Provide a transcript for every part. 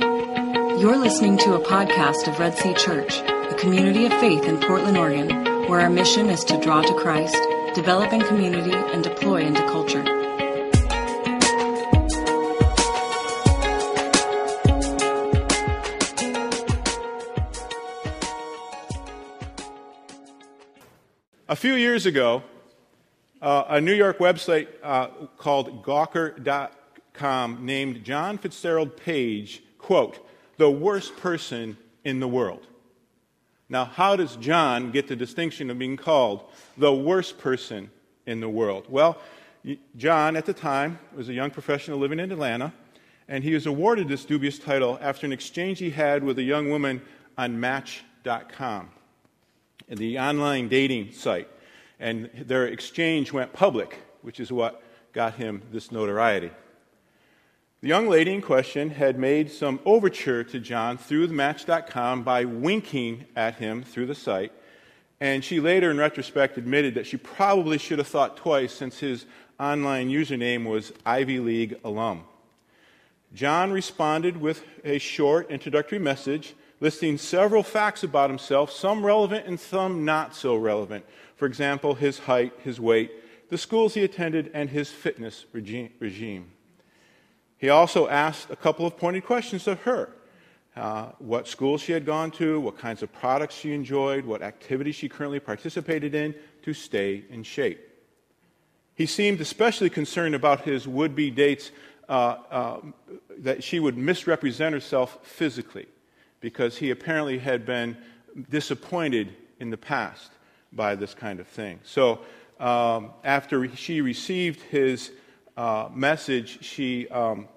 You're listening to a podcast of Red Sea Church, a community of faith in Portland, Oregon, where our mission is to draw to Christ, develop in community, and deploy into culture. A few years ago, uh, a New York website uh, called Gawker.com named John Fitzgerald Page, quote, the worst person in the world. Now, how does John get the distinction of being called the worst person in the world? Well, John, at the time, was a young professional living in Atlanta, and he was awarded this dubious title after an exchange he had with a young woman on Match.com, the online dating site. And their exchange went public, which is what got him this notoriety. The young lady in question had made some overture to John through the Match.com by winking at him through the site, and she later, in retrospect, admitted that she probably should have thought twice since his online username was Ivy League alum. John responded with a short introductory message listing several facts about himself, some relevant and some not so relevant. For example, his height, his weight, the schools he attended, and his fitness regime. He also asked a couple of pointed questions of her. Uh, what school she had gone to, what kinds of products she enjoyed, what activities she currently participated in to stay in shape. He seemed especially concerned about his would be dates uh, uh, that she would misrepresent herself physically because he apparently had been disappointed in the past by this kind of thing. So um, after she received his uh, message, she, um,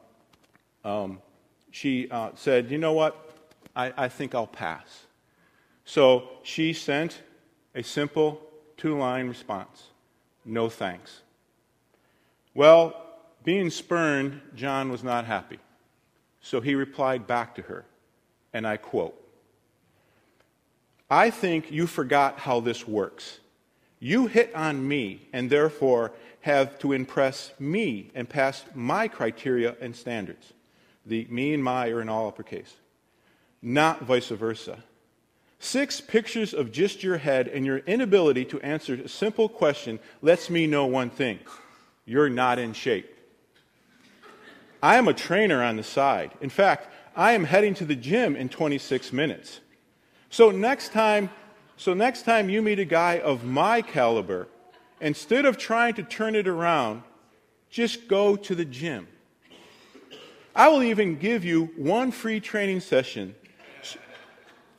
um, she uh, said, You know what? I, I think I'll pass. So she sent a simple two line response No thanks. Well, being spurned, John was not happy. So he replied back to her, and I quote I think you forgot how this works. You hit on me, and therefore have to impress me and pass my criteria and standards. The me and my are in all uppercase, not vice versa. Six pictures of just your head and your inability to answer a simple question lets me know one thing you're not in shape. I am a trainer on the side. In fact, I am heading to the gym in 26 minutes. So next time, so next time you meet a guy of my caliber, instead of trying to turn it around, just go to the gym. I will even give you one free training session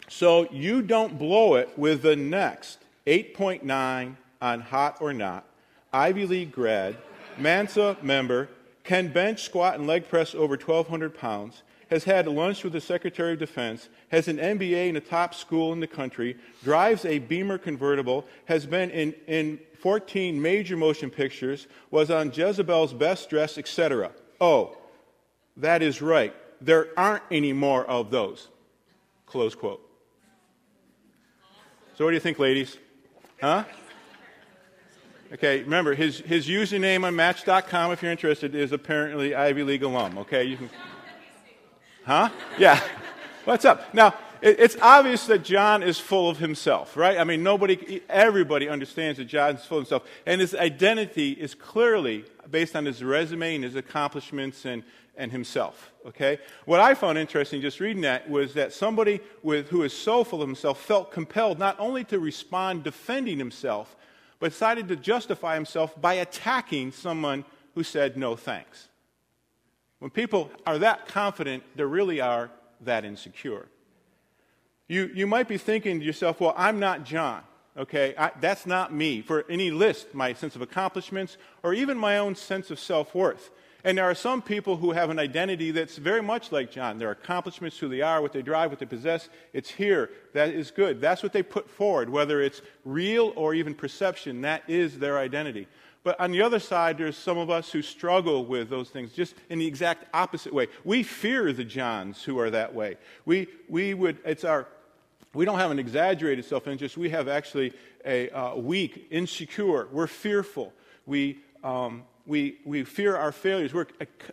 so you don't blow it with the next 8.9 on hot or not, Ivy League grad, Mensa member, can bench, squat, and leg press over 1,200 pounds, has had lunch with the Secretary of Defense, has an MBA in a top school in the country, drives a Beamer convertible, has been in, in 14 major motion pictures, was on Jezebel's Best Dress, etc. Oh, that is right. There aren't any more of those. Close quote. So, what do you think, ladies? Huh? Okay, remember, his, his username on Match.com, if you're interested, is apparently Ivy League alum. Okay, you can. Huh? Yeah. What's up? Now, it's obvious that John is full of himself, right? I mean, nobody, everybody understands that John is full of himself. And his identity is clearly based on his resume and his accomplishments and, and himself, okay? What I found interesting just reading that was that somebody with, who is so full of himself felt compelled not only to respond defending himself, but decided to justify himself by attacking someone who said no thanks. When people are that confident, they really are that insecure. You, you might be thinking to yourself, well, I'm not John. Okay, I, that's not me. For any list, my sense of accomplishments, or even my own sense of self worth. And there are some people who have an identity that's very much like John. Their accomplishments, who they are, what they drive, what they possess, it's here. That is good. That's what they put forward, whether it's real or even perception. That is their identity. But on the other side, there's some of us who struggle with those things just in the exact opposite way. We fear the Johns who are that way. We, we would, it's our we don't have an exaggerated self interest. We have actually a uh, weak, insecure. We're fearful. We, um, we, we fear our failures. We're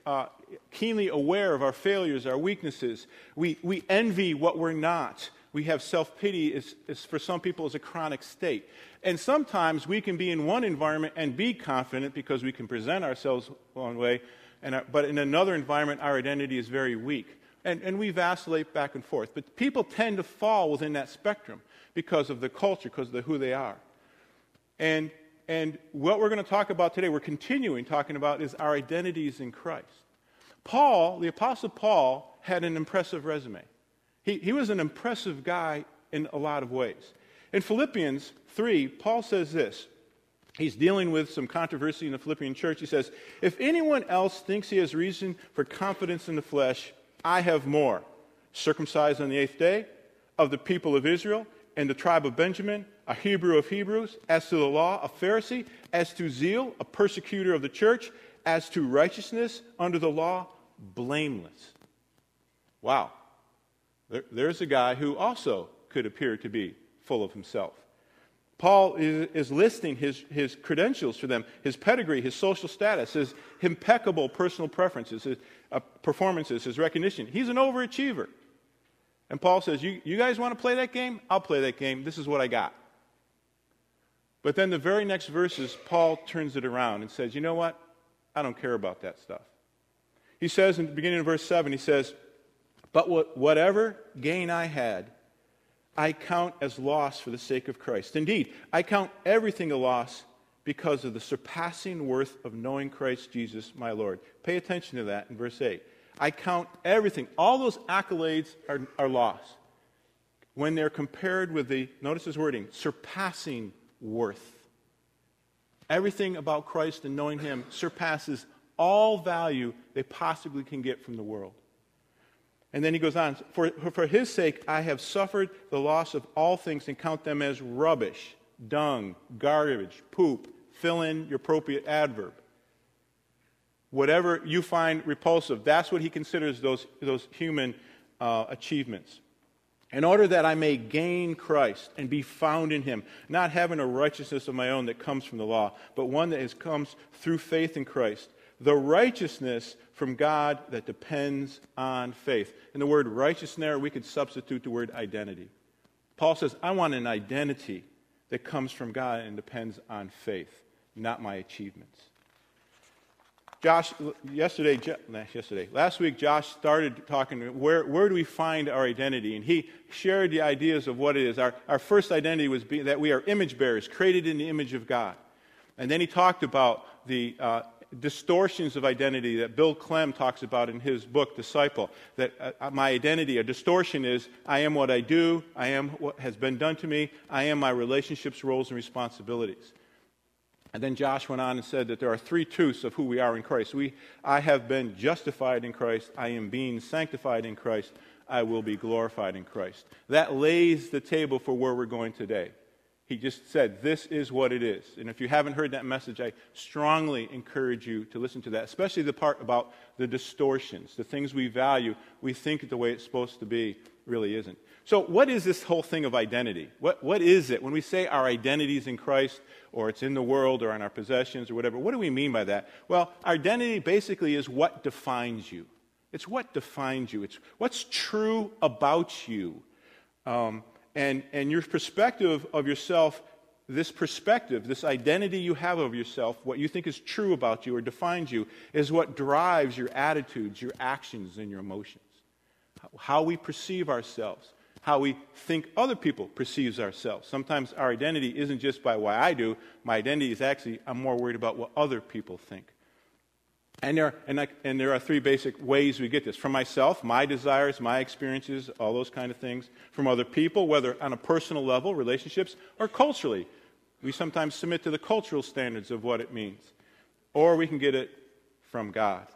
uh, keenly aware of our failures, our weaknesses. We, we envy what we're not. We have self pity, is, is for some people, is a chronic state. And sometimes we can be in one environment and be confident because we can present ourselves one way, and our, but in another environment, our identity is very weak. And, and we vacillate back and forth. But people tend to fall within that spectrum because of the culture, because of who they are. And, and what we're going to talk about today, we're continuing talking about, is our identities in Christ. Paul, the Apostle Paul, had an impressive resume. He, he was an impressive guy in a lot of ways. In Philippians 3, Paul says this. He's dealing with some controversy in the Philippian church. He says, If anyone else thinks he has reason for confidence in the flesh, I have more. Circumcised on the eighth day, of the people of Israel, and the tribe of Benjamin, a Hebrew of Hebrews, as to the law, a Pharisee, as to zeal, a persecutor of the church, as to righteousness under the law, blameless. Wow. There, there's a guy who also could appear to be full of himself. Paul is, is, listing his, his credentials for them, his pedigree, his social status, his impeccable personal preferences, his uh, performances, his recognition. He's an overachiever. And Paul says, you, you guys want to play that game? I'll play that game. This is what I got. But then the very next verses, Paul turns it around and says, You know what? I don't care about that stuff. He says in the beginning of verse 7, he says, But whatever gain I had, I count as loss for the sake of Christ. Indeed, I count everything a loss because of the surpassing worth of knowing Christ Jesus, my Lord. Pay attention to that in verse 8. I count everything, all those accolades are, are lost when they're compared with the, notice his wording, surpassing worth. Everything about Christ and knowing Him surpasses all value they possibly can get from the world. And then he goes on, for, for his sake I have suffered the loss of all things and count them as rubbish, dung, garbage, poop. Fill in your appropriate adverb whatever you find repulsive. That's what he considers those, those human uh, achievements. In order that I may gain Christ and be found in him, not having a righteousness of my own that comes from the law, but one that has comes through faith in Christ. The righteousness from God that depends on faith. In the word righteousness there, we could substitute the word identity. Paul says, I want an identity that comes from God and depends on faith, not my achievements. Josh, yesterday, yesterday, last week, Josh started talking, where, where do we find our identity? And he shared the ideas of what it is. Our, our first identity was be, that we are image bearers, created in the image of God. And then he talked about the uh, distortions of identity that Bill Clem talks about in his book, Disciple. That uh, my identity, a distortion is I am what I do, I am what has been done to me, I am my relationships, roles, and responsibilities. And then Josh went on and said that there are three truths of who we are in Christ. We, I have been justified in Christ. I am being sanctified in Christ. I will be glorified in Christ. That lays the table for where we're going today. He just said, This is what it is. And if you haven't heard that message, I strongly encourage you to listen to that, especially the part about the distortions, the things we value, we think the way it's supposed to be, really isn't. So, what is this whole thing of identity? What, what is it? When we say our identity is in Christ, or it's in the world, or in our possessions, or whatever, what do we mean by that? Well, identity basically is what defines you. It's what defines you, it's what's true about you. Um, and, and your perspective of yourself, this perspective, this identity you have of yourself, what you think is true about you or defines you, is what drives your attitudes, your actions, and your emotions. How we perceive ourselves how we think other people perceives ourselves. Sometimes our identity isn't just by what I do. My identity is actually, I'm more worried about what other people think. And there, and, I, and there are three basic ways we get this. From myself, my desires, my experiences, all those kind of things. From other people, whether on a personal level, relationships, or culturally. We sometimes submit to the cultural standards of what it means. Or we can get it from God.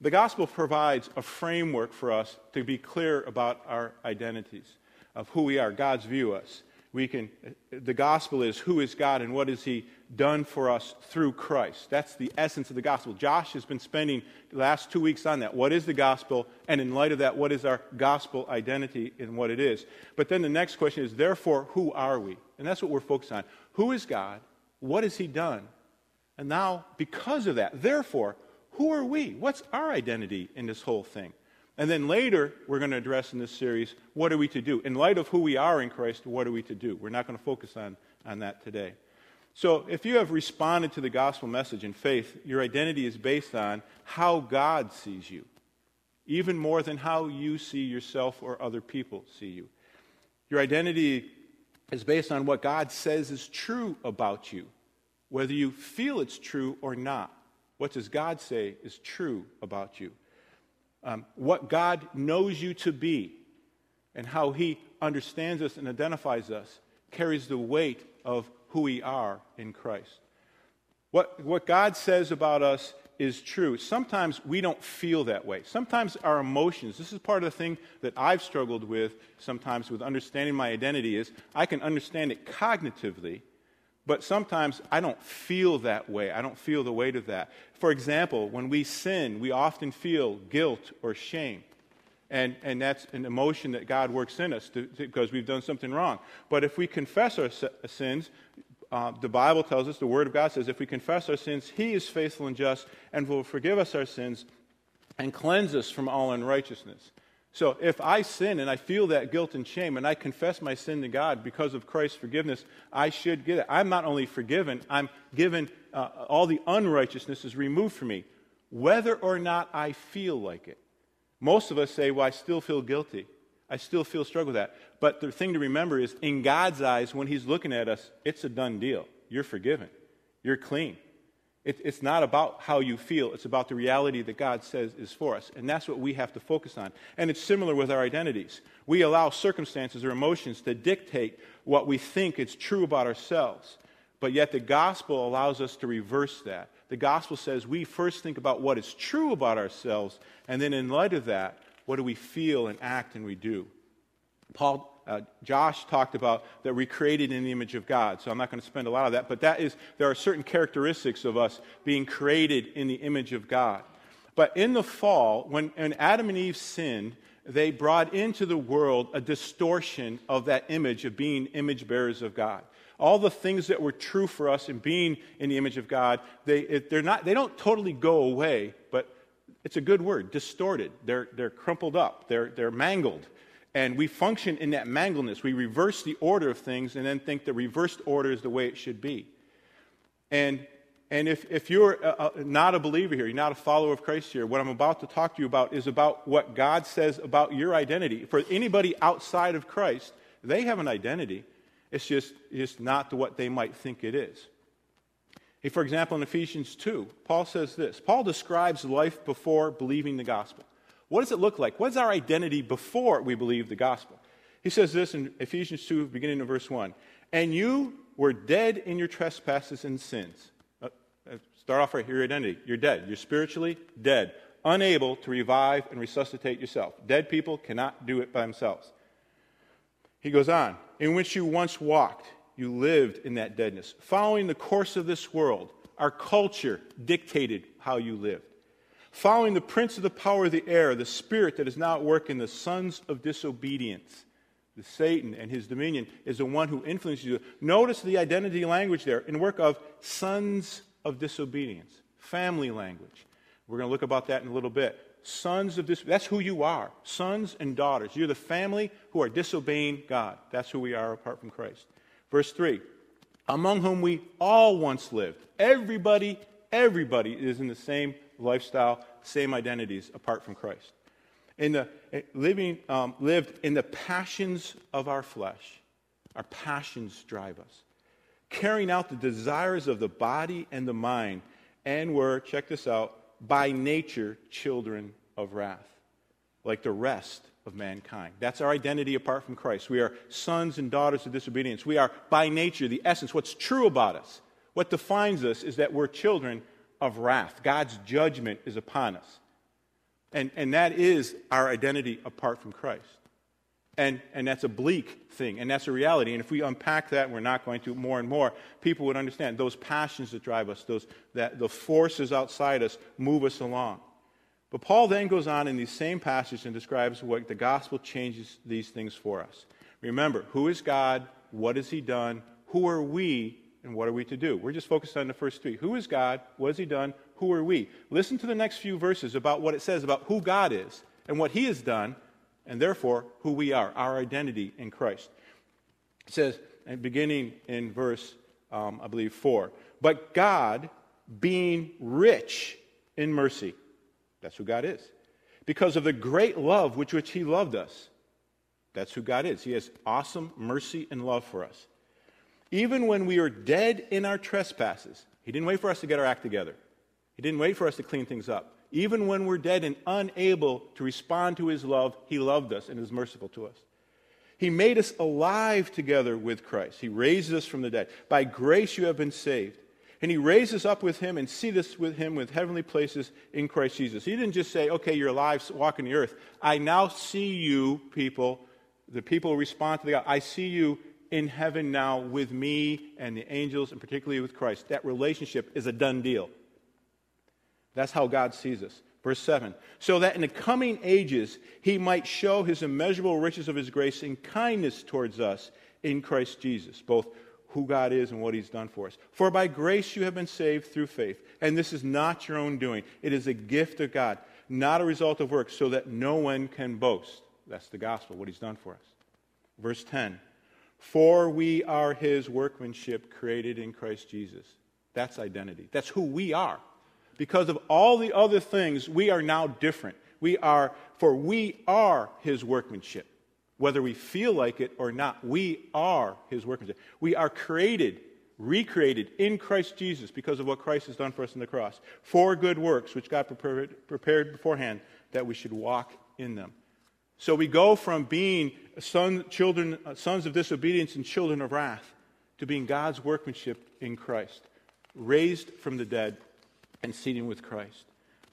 The gospel provides a framework for us to be clear about our identities, of who we are, God's view us. We can, the gospel is who is God and what has He done for us through Christ. That's the essence of the gospel. Josh has been spending the last two weeks on that. What is the gospel? And in light of that, what is our gospel identity and what it is? But then the next question is, therefore, who are we? And that's what we're focused on. Who is God? What has He done? And now, because of that, therefore, who are we? What's our identity in this whole thing? And then later, we're going to address in this series, what are we to do? In light of who we are in Christ, what are we to do? We're not going to focus on, on that today. So, if you have responded to the gospel message in faith, your identity is based on how God sees you, even more than how you see yourself or other people see you. Your identity is based on what God says is true about you, whether you feel it's true or not. What does God say is true about you? Um, what God knows you to be and how He understands us and identifies us carries the weight of who we are in Christ. What, what God says about us is true. Sometimes we don't feel that way. Sometimes our emotions, this is part of the thing that I've struggled with sometimes with understanding my identity, is I can understand it cognitively, but sometimes I don't feel that way. I don't feel the weight of that. For example, when we sin, we often feel guilt or shame. And, and that's an emotion that God works in us to, to, because we've done something wrong. But if we confess our sins, uh, the Bible tells us, the Word of God says, if we confess our sins, He is faithful and just and will forgive us our sins and cleanse us from all unrighteousness. So if I sin and I feel that guilt and shame and I confess my sin to God because of Christ's forgiveness, I should get it. I'm not only forgiven, I'm given, uh, all the unrighteousness is removed from me, whether or not I feel like it. Most of us say, well, I still feel guilty. I still feel struggle with that. But the thing to remember is, in God's eyes, when He's looking at us, it's a done deal. You're forgiven. You're clean. It, it's not about how you feel, it's about the reality that God says is for us. And that's what we have to focus on. And it's similar with our identities. We allow circumstances or emotions to dictate what we think is true about ourselves. But yet the gospel allows us to reverse that. The gospel says we first think about what is true about ourselves, and then in light of that, what do we feel and act and we do? Paul uh, Josh talked about that we're created in the image of God. So I'm not going to spend a lot of that, but that is, there are certain characteristics of us being created in the image of God. But in the fall, when, when Adam and Eve sinned, they brought into the world a distortion of that image of being image bearers of God. All the things that were true for us in being in the image of God, they, they're not, they don't totally go away, but it's a good word, distorted. They're, they're crumpled up, they're, they're mangled. And we function in that mangleness. We reverse the order of things and then think the reversed order is the way it should be. And, and if, if you're a, a, not a believer here, you're not a follower of Christ here, what I'm about to talk to you about is about what God says about your identity. For anybody outside of Christ, they have an identity. It's just, just not what they might think it is. For example, in Ephesians 2, Paul says this Paul describes life before believing the gospel. What does it look like? What is our identity before we believe the gospel? He says this in Ephesians 2, beginning in verse 1. And you were dead in your trespasses and sins. Uh, uh, start off right here, your identity. You're dead. You're spiritually dead, unable to revive and resuscitate yourself. Dead people cannot do it by themselves. He goes on, in which you once walked, you lived in that deadness, following the course of this world. Our culture dictated how you lived following the prince of the power of the air, the spirit that is now at work in the sons of disobedience. The Satan and his dominion is the one who influences you. Notice the identity language there in work of sons of disobedience, family language. We're going to look about that in a little bit. Sons of disobedience. That's who you are. Sons and daughters. You're the family who are disobeying God. That's who we are apart from Christ. Verse 3 Among whom we all once lived. Everybody, everybody is in the same lifestyle, same identities apart from Christ. In the, eh, living, um, lived in the passions of our flesh. Our passions drive us. Carrying out the desires of the body and the mind, and were, check this out, by nature children of wrath, like the rest of mankind. That's our identity apart from Christ. We are sons and daughters of disobedience. We are by nature, the essence, what's true about us. What defines us is that we're children of wrath. God's judgment is upon us. And, and that is our identity apart from Christ. And, and that's a bleak thing, and that's a reality. And if we unpack that, we're not going to more and more, people would understand those passions that drive us, those, that, the forces outside us move us along. But Paul then goes on in these same passages and describes what the gospel changes these things for us. Remember, who is God? What has he done? Who are we and what are we to do? We're just focused on the first three. Who is God? What has He done? who are we? Listen to the next few verses about what it says about who God is and what He has done, and therefore who we are, our identity in Christ. It says, beginning in verse, um, I believe, 4, but God, being rich in mercy, that's who God is, because of the great love with which He loved us. That's who God is. He has awesome mercy and love for us. Even when we are dead in our trespasses, He didn't wait for us to get our act together. He didn't wait for us to clean things up. Even when we're dead and unable to respond to His love, He loved us and is merciful to us. He made us alive together with Christ. He raised us from the dead. By grace you have been saved. And he raised us up with him and seated us with him with heavenly places in Christ Jesus. He didn't just say, okay, you're alive, walking the earth. I now see you, people, the people respond to the God. I see you in heaven now with me and the angels, and particularly with Christ. That relationship is a done deal. That's how God sees us. Verse 7 So that in the coming ages he might show his immeasurable riches of his grace and kindness towards us in Christ Jesus, both who God is and what he's done for us. For by grace you have been saved through faith, and this is not your own doing, it is a gift of God, not a result of works, so that no one can boast. That's the gospel, what he's done for us. Verse 10 For we are his workmanship created in Christ Jesus. That's identity. That's who we are. Because of all the other things, we are now different. We are, for we are his workmanship. Whether we feel like it or not, we are his workmanship. We are created, recreated in Christ Jesus because of what Christ has done for us on the cross. For good works, which God prepared, prepared beforehand that we should walk in them. So we go from being son, children, uh, sons of disobedience and children of wrath to being God's workmanship in Christ, raised from the dead and seated with Christ.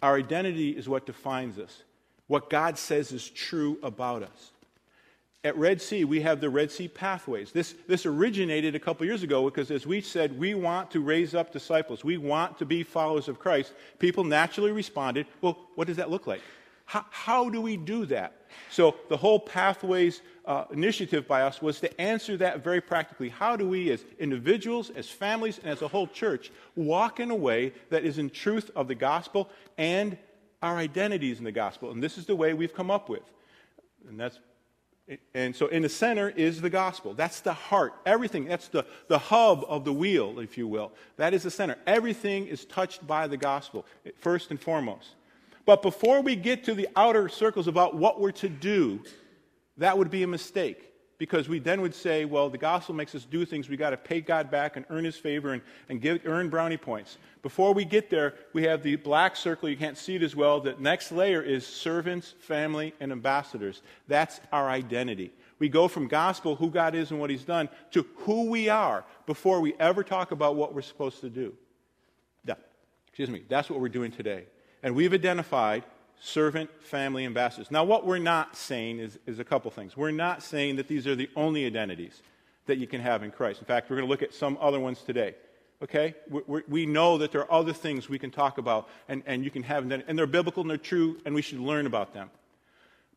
Our identity is what defines us, what God says is true about us. At Red Sea, we have the Red Sea pathways. This, this originated a couple years ago because, as we said, we want to raise up disciples. We want to be followers of Christ. People naturally responded, well, what does that look like? How, how do we do that? So, the whole Pathways uh, initiative by us was to answer that very practically. How do we, as individuals, as families, and as a whole church, walk in a way that is in truth of the gospel and our identities in the gospel? And this is the way we've come up with. And that's and so in the center is the gospel. That's the heart. Everything. That's the, the hub of the wheel, if you will. That is the center. Everything is touched by the gospel, first and foremost. But before we get to the outer circles about what we're to do, that would be a mistake. Because we then would say, well, the gospel makes us do things. We've got to pay God back and earn his favor and, and give, earn brownie points. Before we get there, we have the black circle. You can't see it as well. The next layer is servants, family, and ambassadors. That's our identity. We go from gospel, who God is and what he's done, to who we are before we ever talk about what we're supposed to do. Yeah. Excuse me. That's what we're doing today. And we've identified servant, family, ambassadors. Now, what we're not saying is, is a couple things. We're not saying that these are the only identities that you can have in Christ. In fact, we're going to look at some other ones today. Okay? we we know that there are other things we can talk about and, and you can have, them, and they're biblical and they're true, and we should learn about them.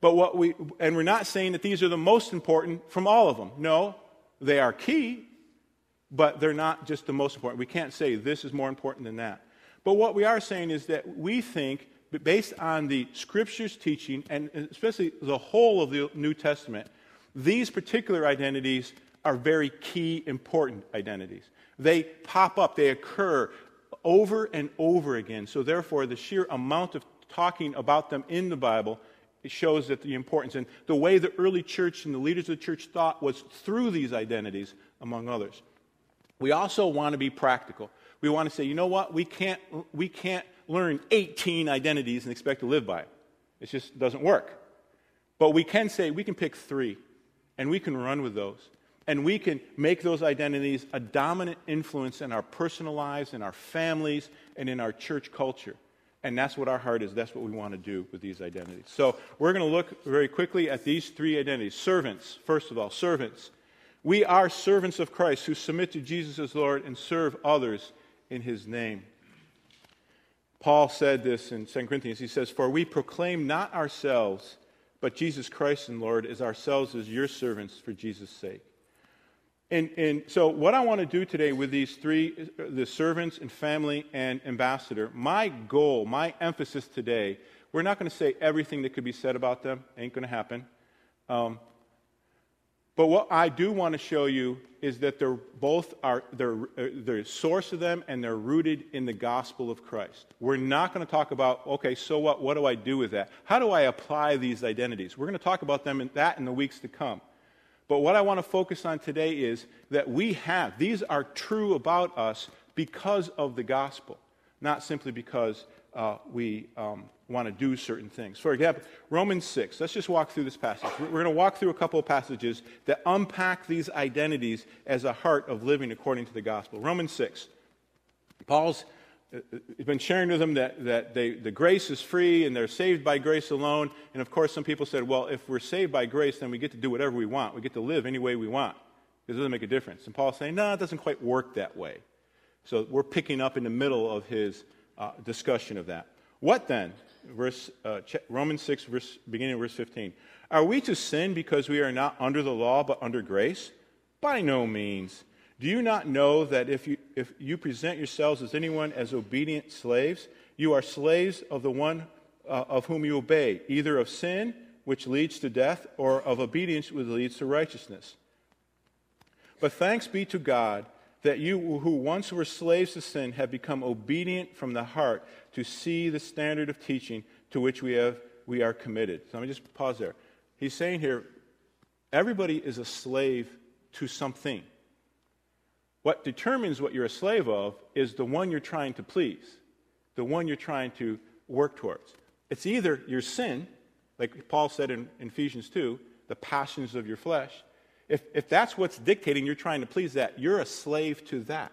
But what we, and we're not saying that these are the most important from all of them. No, they are key, but they're not just the most important. We can't say this is more important than that. But what we are saying is that we think, based on the scriptures teaching, and especially the whole of the New Testament, these particular identities are very key, important identities. They pop up, they occur over and over again. So, therefore, the sheer amount of talking about them in the Bible shows that the importance. And the way the early church and the leaders of the church thought was through these identities, among others. We also want to be practical we want to say, you know what, we can't, we can't learn 18 identities and expect to live by it. It just doesn't work. But we can say, we can pick three, and we can run with those. And we can make those identities a dominant influence in our personal lives, in our families, and in our church culture. And that's what our heart is. That's what we want to do with these identities. So we're going to look very quickly at these three identities. Servants, first of all, servants. We are servants of Christ who submit to Jesus as Lord and serve others in his name. Paul said this in 2 Corinthians. He says, For we proclaim not ourselves, but Jesus Christ and Lord, as ourselves as your servants for Jesus' sake. And, and so, what I want to do today with these three the servants and family and ambassador, my goal, my emphasis today, we're not going to say everything that could be said about them, ain't going to happen. Um, but what I do want to show you is that they're both are they're, uh, the source of them and they're rooted in the gospel of Christ. We're not going to talk about okay, so what? What do I do with that? How do I apply these identities? We're going to talk about them in that in the weeks to come. But what I want to focus on today is that we have, these are true about us because of the gospel, not simply because uh, we um, want to do certain things. For example, Romans 6. Let's just walk through this passage. We're going to walk through a couple of passages that unpack these identities as a heart of living according to the gospel. Romans 6. Paul's uh, He's been sharing with them that, that they, the grace is free and they're saved by grace alone. And of course, some people said, well, if we're saved by grace, then we get to do whatever we want. We get to live any way we want. It doesn't make a difference. And Paul's saying, no, it doesn't quite work that way. So we're picking up in the middle of his uh, discussion of that. What then? Verse, uh, Romans 6, verse, beginning of verse 15. Are we to sin because we are not under the law but under grace? By no means. Do you not know that if you, if you present yourselves as anyone as obedient slaves, you are slaves of the one uh, of whom you obey, either of sin, which leads to death, or of obedience, which leads to righteousness? But thanks be to God that you who once were slaves to sin have become obedient from the heart to see the standard of teaching to which we, have, we are committed. So let me just pause there. He's saying here everybody is a slave to something. What determines what you're a slave of is the one you're trying to please, the one you're trying to work towards. It's either your sin, like Paul said in, in Ephesians 2, the passions of your flesh. If, if that's what's dictating, you're trying to please that, you're a slave to that.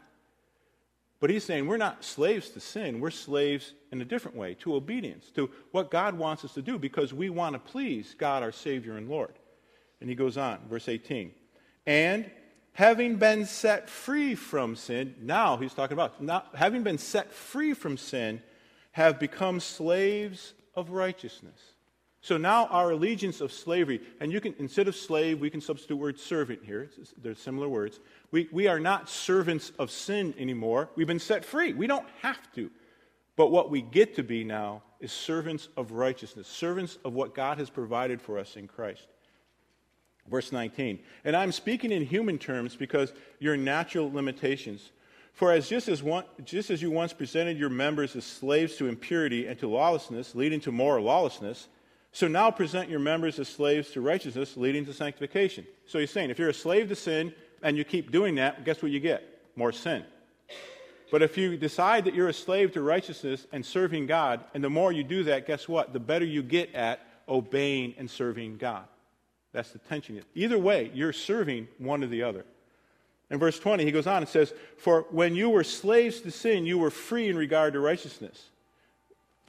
But he's saying we're not slaves to sin, we're slaves in a different way, to obedience, to what God wants us to do because we want to please God, our Savior and Lord. And he goes on, verse 18. And having been set free from sin, now he's talking about, not, having been set free from sin, have become slaves of righteousness. So now our allegiance of slavery, and you can, instead of slave, we can substitute word servant here. They're similar words. We, we are not servants of sin anymore. We've been set free. We don't have to. But what we get to be now is servants of righteousness, servants of what God has provided for us in Christ. Verse 19. And I'm speaking in human terms because your natural limitations. For as just as, one, just as you once presented your members as slaves to impurity and to lawlessness, leading to more lawlessness, so now present your members as slaves to righteousness, leading to sanctification. So he's saying, if you're a slave to sin and you keep doing that, guess what you get? More sin. But if you decide that you're a slave to righteousness and serving God, and the more you do that, guess what? The better you get at obeying and serving God. That's the tension. Either way, you're serving one or the other. In verse 20, he goes on and says, For when you were slaves to sin, you were free in regard to righteousness.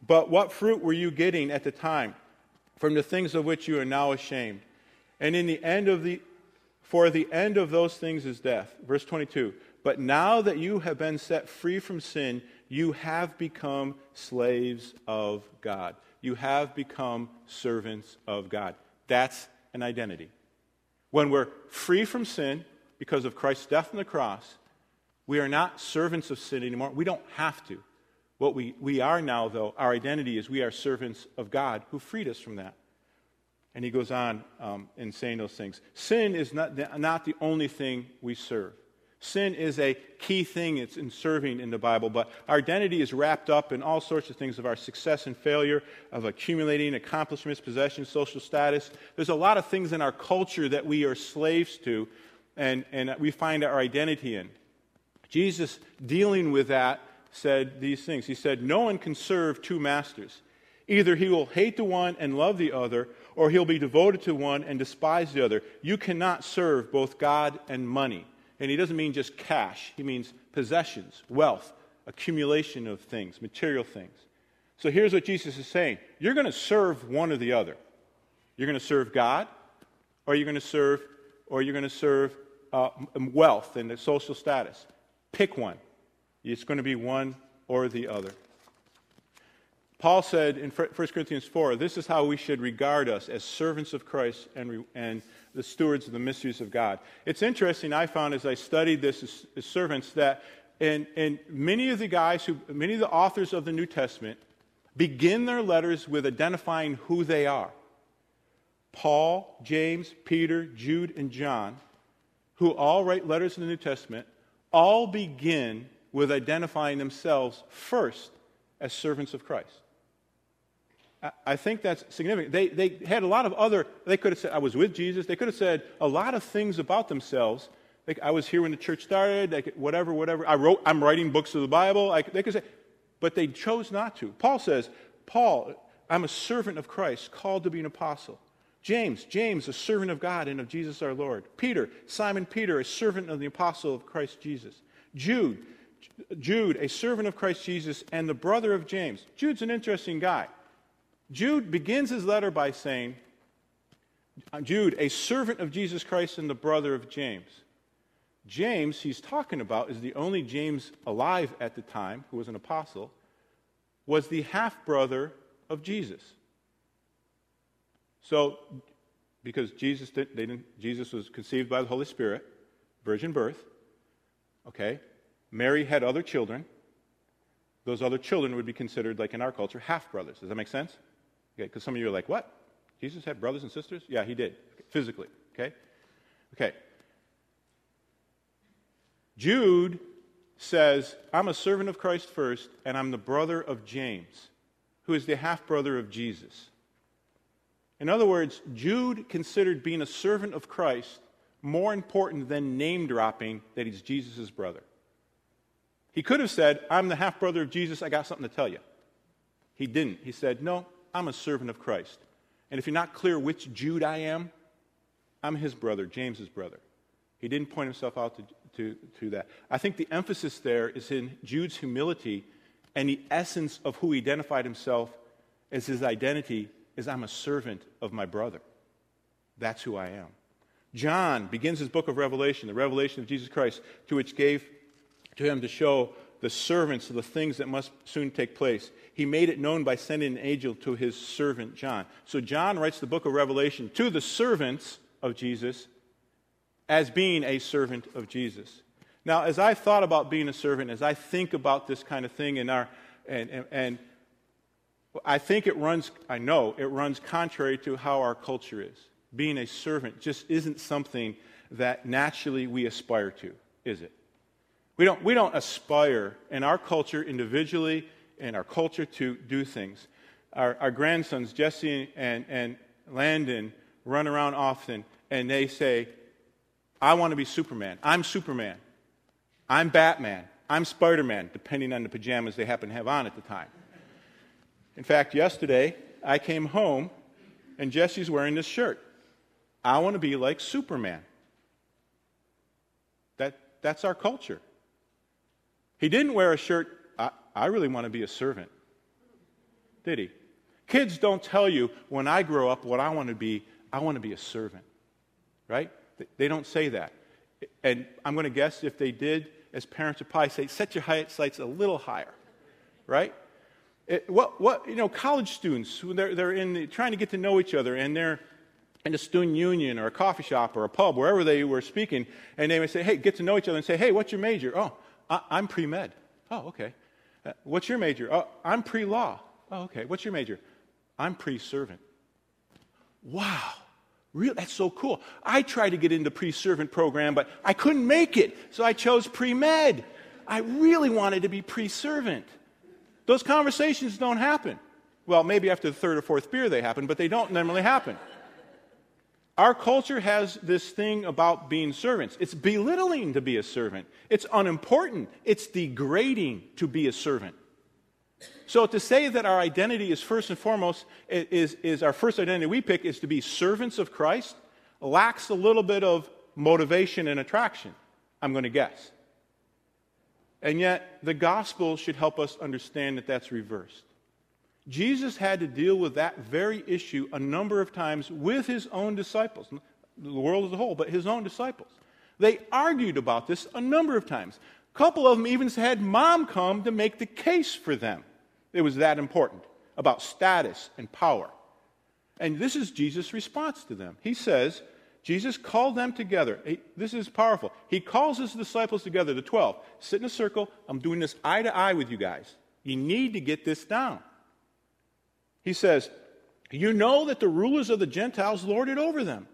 But what fruit were you getting at the time from the things of which you are now ashamed? And in the end of the for the end of those things is death. Verse 22. But now that you have been set free from sin, you have become slaves of God. You have become servants of God. That's an identity. When we're free from sin because of Christ's death on the cross, we are not servants of sin anymore. We don't have to. What we, we are now, though, our identity is we are servants of God who freed us from that. And he goes on um, in saying those things. Sin is not, not the only thing we serve. Sin is a key thing it's in serving in the Bible, but our identity is wrapped up in all sorts of things of our success and failure, of accumulating accomplishments, possessions, social status. There's a lot of things in our culture that we are slaves to and, and we find our identity in. Jesus, dealing with that, said these things. He said, No one can serve two masters. Either he will hate the one and love the other, or he'll be devoted to one and despise the other. You cannot serve both God and money. And he doesn't mean just cash, he means possessions, wealth, accumulation of things, material things. So here's what Jesus is saying you're going to serve one or the other. You're going to serve God, or you're going to serve, or you're going to serve uh, wealth and the social status. Pick one. It's going to be one or the other. Paul said in 1 Corinthians 4, this is how we should regard us as servants of Christ and, and the stewards of the mysteries of God. It's interesting, I found as I studied this as, as servants, that in, in many of the guys who, many of the authors of the New Testament begin their letters with identifying who they are. Paul, James, Peter, Jude, and John, who all write letters in the New Testament, all begin with identifying themselves first as servants of Christ. I think that's significant. They, they had a lot of other, they could have said, I was with Jesus. They could have said a lot of things about themselves. Like, I was here when the church started, whatever, whatever. I wrote, I'm writing books of the Bible. I, they could say, but they chose not to. Paul says, Paul, I'm a servant of Christ, called to be an apostle. James, James, a servant of God and of Jesus our Lord. Peter, Simon Peter, a servant of the apostle of Christ Jesus. Jude, Jude, a servant of Christ Jesus and the brother of James. Jude's an interesting guy. Jude begins his letter by saying, uh, Jude, a servant of Jesus Christ and the brother of James. James, he's talking about, is the only James alive at the time who was an apostle, was the half brother of Jesus. So, because Jesus, did, Jesus was conceived by the Holy Spirit, virgin birth, okay? Mary had other children. Those other children would be considered, like in our culture, half brothers. Does that make sense? Okay, because some of you are like, what? Jesus had brothers and sisters? Yeah, he did, physically. Okay? Okay. Jude says, I'm a servant of Christ first, and I'm the brother of James, who is the half brother of Jesus. In other words, Jude considered being a servant of Christ more important than name dropping that he's Jesus' brother. He could have said, I'm the half brother of Jesus, I got something to tell you. He didn't. He said, No, I'm a servant of Christ. And if you're not clear which Jude I am, I'm his brother, James's brother. He didn't point himself out to, to, to that. I think the emphasis there is in Jude's humility and the essence of who he identified himself as his identity is I'm a servant of my brother. That's who I am. John begins his book of Revelation, the revelation of Jesus Christ, to which gave to him to show the servants the things that must soon take place. He made it known by sending an angel to his servant John. So John writes the book of Revelation to the servants of Jesus as being a servant of Jesus. Now, as I thought about being a servant, as I think about this kind of thing in our, and, and, and I think it runs, I know it runs contrary to how our culture is. Being a servant just isn't something that naturally we aspire to, is it? We don't, we don't aspire in our culture individually, in our culture, to do things. Our, our grandsons, Jesse and, and Landon, run around often and they say, I want to be Superman. I'm Superman. I'm Batman. I'm Spider Man, depending on the pajamas they happen to have on at the time. In fact, yesterday, I came home and Jesse's wearing this shirt. I want to be like Superman. That, that's our culture. He didn't wear a shirt, I, I really want to be a servant. Did he? Kids don't tell you, when I grow up, what I want to be, I want to be a servant. Right? They don't say that. And I'm going to guess if they did, as parents would probably say, set your height sights a little higher. Right? It, what, what, you know, college students, they're, they're in the, trying to get to know each other, and they're in a student union or a coffee shop or a pub, wherever they were speaking, and they would say, hey, get to know each other and say, hey, what's your major? Oh, I, am pre med. Oh, okay. Uh, what's your major? Oh, I'm pre law. Oh, okay. What's your major? I'm pre servant. Wow. Really? That's so cool. I tried to get into pre-servant program, but I couldn't make it, so I chose pre-med. I really wanted to be pre-servant. Those conversations don't happen. Well, maybe after the third or fourth beer they happen, but they don't normally happen. Our culture has this thing about being servants. It's belittling to be a servant. It's unimportant. It's degrading to be a servant. So to say that our identity is first and foremost, is, is our first identity we pick is to be servants of Christ, lacks a little bit of motivation and attraction, I'm going to guess. And yet, the gospel should help us understand that that's reversed. Jesus had to deal with that very issue a number of times with his own disciples, the world as a whole, but his own disciples. They argued about this a number of times. A couple of them even had mom come to make the case for them. It was that important. about status and power. And this is Jesus' response to them. He says, Jesus called them together. He, this is powerful. He calls his disciples together, the 12. Sit in a circle. I'm doing this eye to eye with you guys. You need to get this down. He says, You know that the rulers of the Gentiles lord it over them,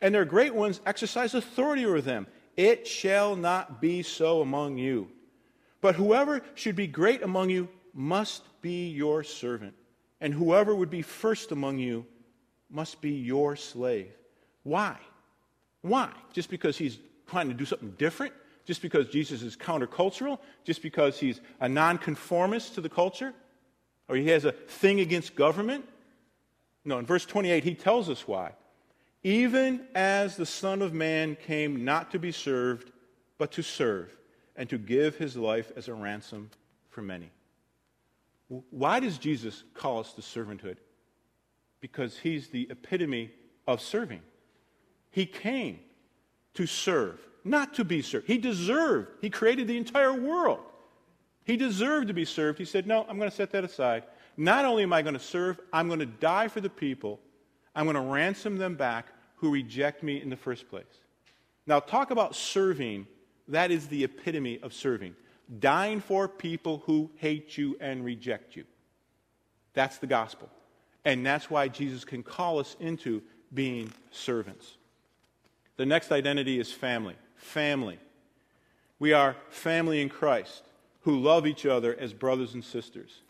and their great ones exercise authority over them. It shall not be so among you. But whoever should be great among you must be your servant, and whoever would be first among you must be your slave. Why? Why? Just because he's trying to do something different? Just because Jesus is countercultural? Just because he's a nonconformist to the culture? Or he has a thing against government? No, in verse 28, he tells us why. Even as the Son of Man came not to be served, but to serve, and to give his life as a ransom for many. Why does Jesus call us to servanthood? Because he's the epitome of serving. He came to serve, not to be served. He deserved, He created the entire world. He deserved to be served. He said, No, I'm going to set that aside. Not only am I going to serve, I'm going to die for the people. I'm going to ransom them back who reject me in the first place. Now, talk about serving. That is the epitome of serving. Dying for people who hate you and reject you. That's the gospel. And that's why Jesus can call us into being servants. The next identity is family. Family. We are family in Christ who love each other as brothers and sisters.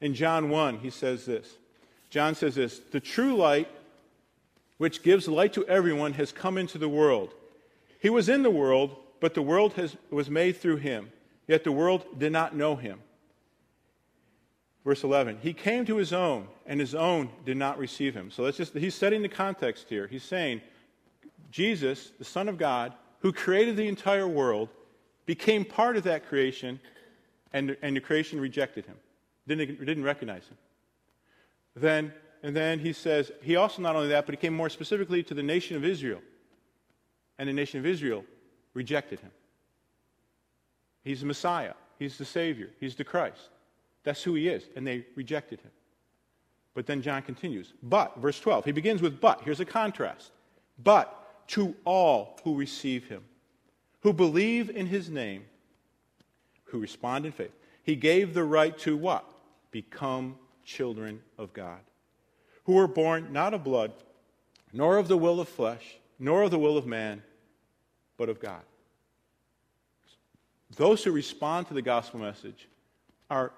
In John 1, he says this John says this The true light, which gives light to everyone, has come into the world. He was in the world, but the world has, was made through him, yet the world did not know him. Verse 11, he came to his own, and his own did not receive him. So that's just, he's setting the context here. He's saying, Jesus, the Son of God, who created the entire world, became part of that creation, and, and the creation rejected him, didn't, didn't recognize him. Then, and then he says, he also not only that, but he came more specifically to the nation of Israel. And the nation of Israel rejected him. He's the Messiah, he's the Savior, he's the Christ. That's who he is. And they rejected him. But then John continues. But, verse 12, he begins with but. Here's a contrast. But to all who receive him, who believe in his name, who respond in faith. He gave the right to what? Become children of God, who were born not of blood, nor of the will of flesh, nor of the will of man, but of God. Those who respond to the gospel message are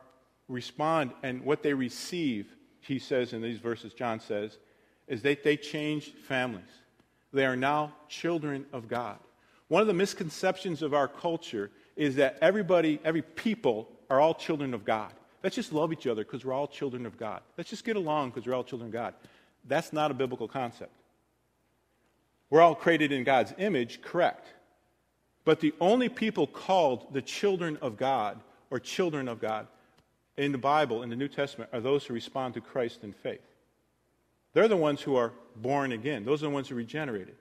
respond, and what they receive, he says in these verses, John says, is that they change families. They are now children of God. One of the misconceptions of our culture is that everybody, every people, are all children of God. Let's just love each other because we're all children of God. Let's just get along because we're all children of God. That's not a biblical concept. We're all created in God's image, correct. But the only people called the children of God or children of God in the Bible, in the New Testament, are those who respond to Christ in faith. They're the ones who are born again. Those are the ones who regenerated.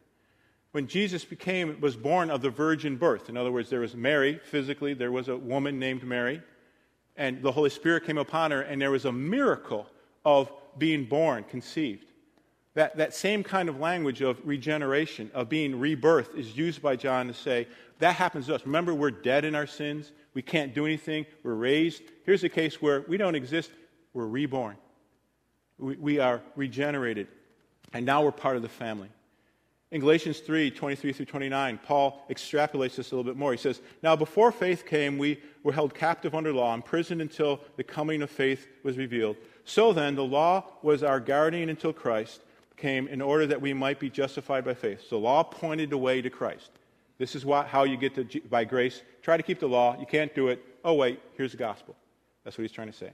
When Jesus became, was born of the virgin birth, in other words, there was Mary physically, there was a woman named Mary, and the Holy Spirit came upon her, and there was a miracle of being born, conceived. That, that same kind of language of regeneration, of being rebirth, is used by John to say that happens to us. Remember, we're dead in our sins. We can't do anything. We're raised. Here's a case where we don't exist. We're reborn. We, we are regenerated, and now we're part of the family. In Galatians 3 23 through 29, Paul extrapolates this a little bit more. He says, Now before faith came, we were held captive under law, imprisoned until the coming of faith was revealed. So then, the law was our guardian until Christ came in order that we might be justified by faith. So the law pointed the way to Christ. This is what, how you get to, by grace. Try to keep the law. You can't do it. Oh, wait, here's the gospel. That's what he's trying to say.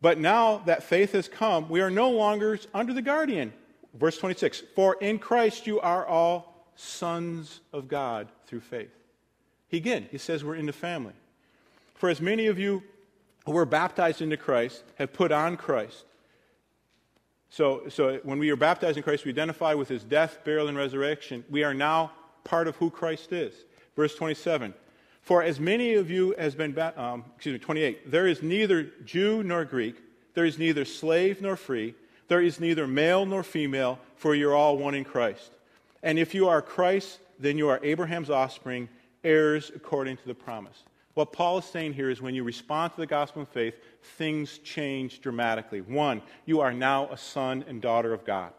But now that faith has come, we are no longer under the guardian. Verse 26 For in Christ you are all sons of God through faith. Again, he says we're in the family. For as many of you who were baptized into Christ have put on Christ. So, so when we are baptized in Christ, we identify with his death, burial, and resurrection. We are now part of who Christ is. Verse 27 For as many of you as been, um, excuse me, 28, there is neither Jew nor Greek, there is neither slave nor free, there is neither male nor female, for you're all one in Christ. And if you are Christ, then you are Abraham's offspring, heirs according to the promise. What Paul is saying here is when you respond to the gospel of faith, things change dramatically. One, you are now a son and daughter of God.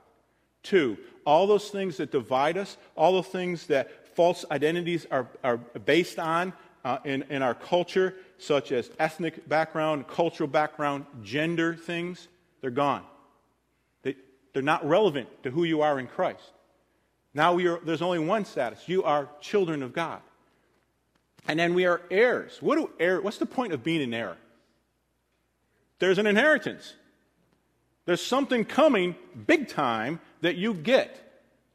Two, all those things that divide us, all the things that false identities are, are based on uh, in, in our culture, such as ethnic background, cultural background, gender things, they're gone. They, they're not relevant to who you are in Christ. Now are, there's only one status. You are children of God. And then we are heirs. What do heir, what's the point of being an heir? There's an inheritance. There's something coming big time that you get.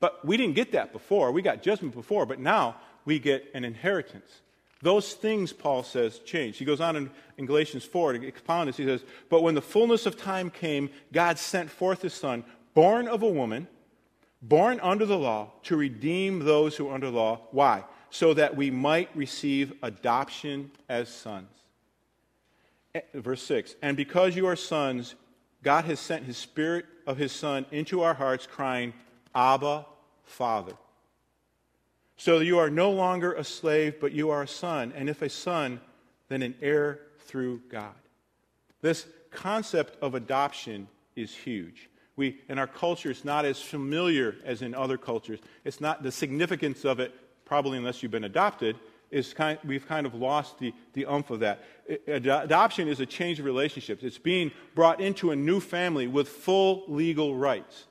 But we didn't get that before. We got judgment before, but now we get an inheritance. Those things, Paul says, change. He goes on in, in Galatians 4 to expound this. He says, But when the fullness of time came, God sent forth his son, born of a woman, born under the law, to redeem those who are under law. Why? So that we might receive adoption as sons. Eh, verse 6 And because you are sons, God has sent his spirit of his son into our hearts, crying, Abba, Father. So you are no longer a slave, but you are a son. And if a son, then an heir through God. This concept of adoption is huge. We, in our culture, it's not as familiar as in other cultures. It's not the significance of it, probably unless you've been adopted, is kind, we've kind of lost the, the umph of that. Adoption is a change of relationships. It's being brought into a new family with full legal rights.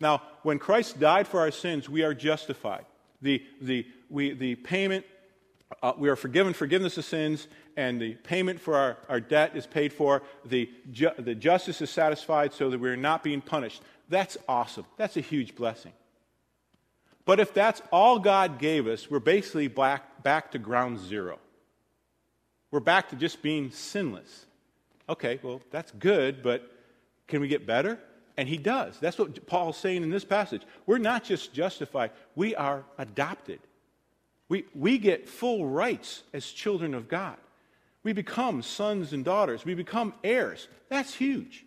Now, when Christ died for our sins, we are justified. The, the, we, the payment, uh, we are forgiven forgiveness of sins, and the payment for our, our debt is paid for. The, ju- the justice is satisfied so that we're not being punished. That's awesome. That's a huge blessing. But if that's all God gave us, we're basically back, back to ground zero. We're back to just being sinless. Okay, well, that's good, but can we get better? And he does. That's what Paul's saying in this passage. We're not just justified, we are adopted. We, we get full rights as children of God. We become sons and daughters. We become heirs. That's huge.